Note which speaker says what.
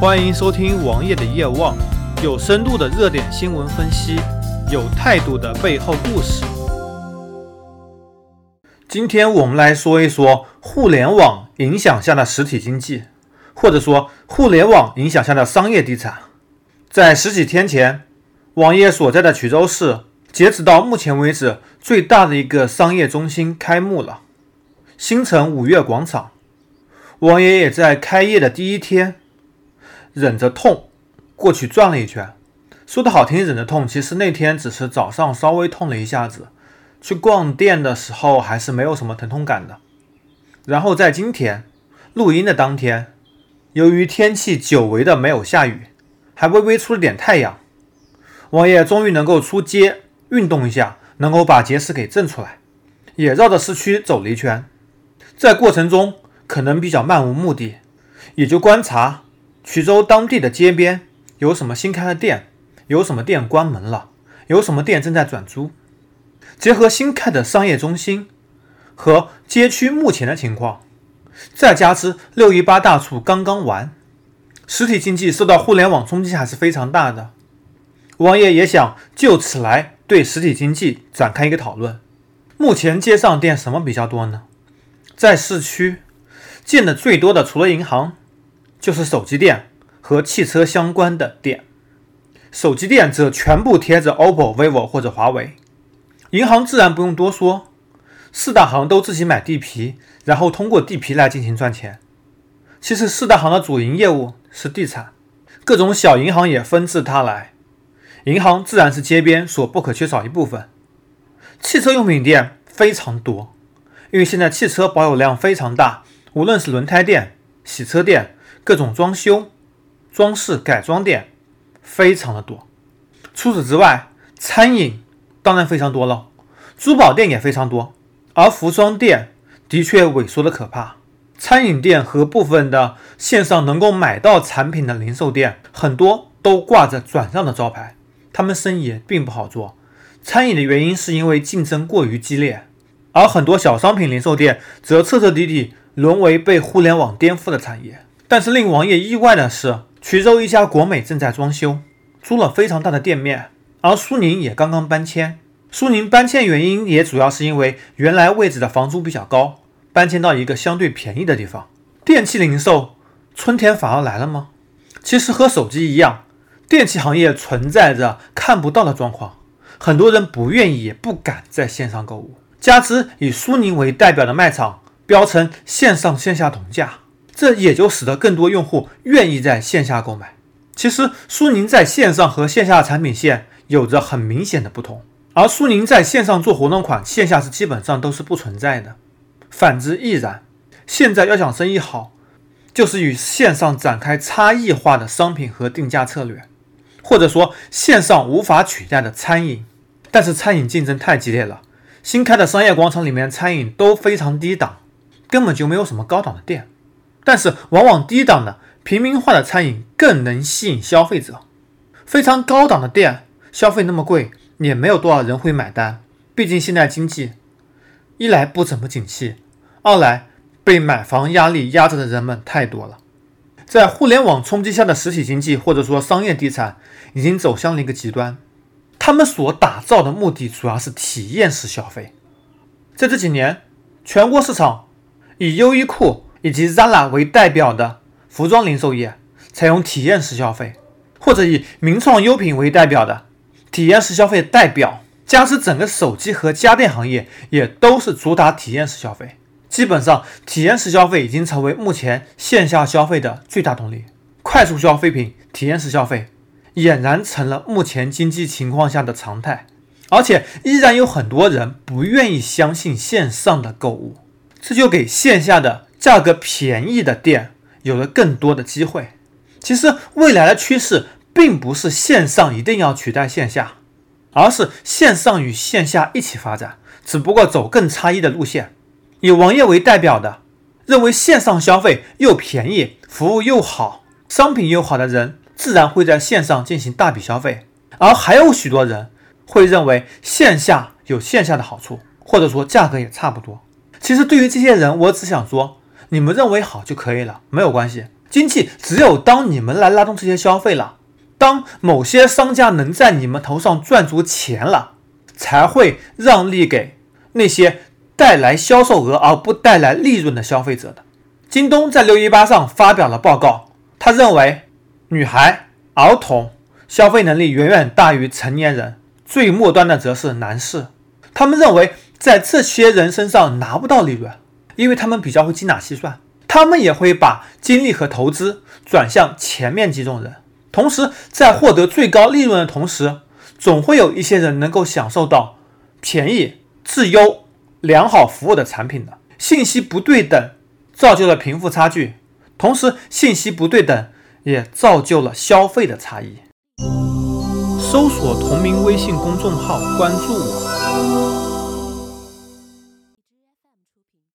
Speaker 1: 欢迎收听王爷的夜望，有深度的热点新闻分析，有态度的背后故事。今天我们来说一说互联网影响下的实体经济，或者说互联网影响下的商业地产。在十几天前，王爷所在的衢州市，截止到目前为止最大的一个商业中心开幕了——新城五月广场。王爷也在开业的第一天。忍着痛过去转了一圈，说的好听，忍着痛，其实那天只是早上稍微痛了一下子，去逛店的时候还是没有什么疼痛感的。然后在今天录音的当天，由于天气久违的没有下雨，还微微出了点太阳，王爷终于能够出街运动一下，能够把结石给震出来，也绕着市区走了一圈，在过程中可能比较漫无目的，也就观察。衢州当地的街边有什么新开的店？有什么店关门了？有什么店正在转租？结合新开的商业中心和街区目前的情况，再加之六一八大促刚刚完，实体经济受到互联网冲击还是非常大的。王爷也想就此来对实体经济展开一个讨论。目前街上店什么比较多呢？在市区见的最多的，除了银行。就是手机店和汽车相关的店，手机店则全部贴着 OPPO、vivo 或者华为。银行自然不用多说，四大行都自己买地皮，然后通过地皮来进行赚钱。其实四大行的主营业务是地产，各种小银行也纷至沓来，银行自然是街边所不可缺少一部分。汽车用品店非常多，因为现在汽车保有量非常大，无论是轮胎店、洗车店。各种装修、装饰、改装店非常的多。除此之外，餐饮当然非常多了，珠宝店也非常多，而服装店的确萎缩的可怕。餐饮店和部分的线上能够买到产品的零售店，很多都挂着转让的招牌，他们生意并不好做。餐饮的原因是因为竞争过于激烈，而很多小商品零售店则彻彻底底沦为被互联网颠覆的产业。但是令王爷意外的是，衢州一家国美正在装修，租了非常大的店面，而苏宁也刚刚搬迁。苏宁搬迁原因也主要是因为原来位置的房租比较高，搬迁到一个相对便宜的地方。电器零售春天反而来了吗？其实和手机一样，电器行业存在着看不到的状况，很多人不愿意也不敢在线上购物。加之以苏宁为代表的卖场标称线上线下同价。这也就使得更多用户愿意在线下购买。其实，苏宁在线上和线下产品线有着很明显的不同，而苏宁在线上做活动款，线下是基本上都是不存在的。反之亦然。现在要想生意好，就是与线上展开差异化的商品和定价策略，或者说线上无法取代的餐饮。但是餐饮竞争太激烈了，新开的商业广场里面餐饮都非常低档，根本就没有什么高档的店。但是，往往低档的平民化的餐饮更能吸引消费者。非常高档的店，消费那么贵，也没有多少人会买单。毕竟现在经济一来不怎么景气，二来被买房压力压着的人们太多了。在互联网冲击下的实体经济或者说商业地产，已经走向了一个极端。他们所打造的目的主要是体验式消费。在这几年，全国市场以优衣库。以及 Zara 为代表的服装零售业采用体验式消费，或者以名创优品为代表的体验式消费代表，加之整个手机和家电行业也都是主打体验式消费。基本上，体验式消费已经成为目前线下消费的最大动力。快速消费品体验式消费俨然成了目前经济情况下的常态，而且依然有很多人不愿意相信线上的购物，这就给线下的。价格便宜的店有了更多的机会。其实未来的趋势并不是线上一定要取代线下，而是线上与线下一起发展，只不过走更差异的路线。以王爷为代表的，认为线上消费又便宜、服务又好、商品又好的人，自然会在线上进行大笔消费。而还有许多人会认为线下有线下的好处，或者说价格也差不多。其实对于这些人，我只想说。你们认为好就可以了，没有关系。经济只有当你们来拉动这些消费了，当某些商家能在你们头上赚足钱了，才会让利给那些带来销售额而不带来利润的消费者的。京东在六一八上发表了报告，他认为女孩、儿童消费能力远远大于成年人，最末端的则是男士。他们认为在这些人身上拿不到利润，因为他们比较会精打细算。他们也会把精力和投资转向前面几种人，同时在获得最高利润的同时，总会有一些人能够享受到便宜、质优、良好服务的产品的。信息不对等造就了贫富差距，同时信息不对等也造就了消费的差异。搜索同名微信公众号，关注我。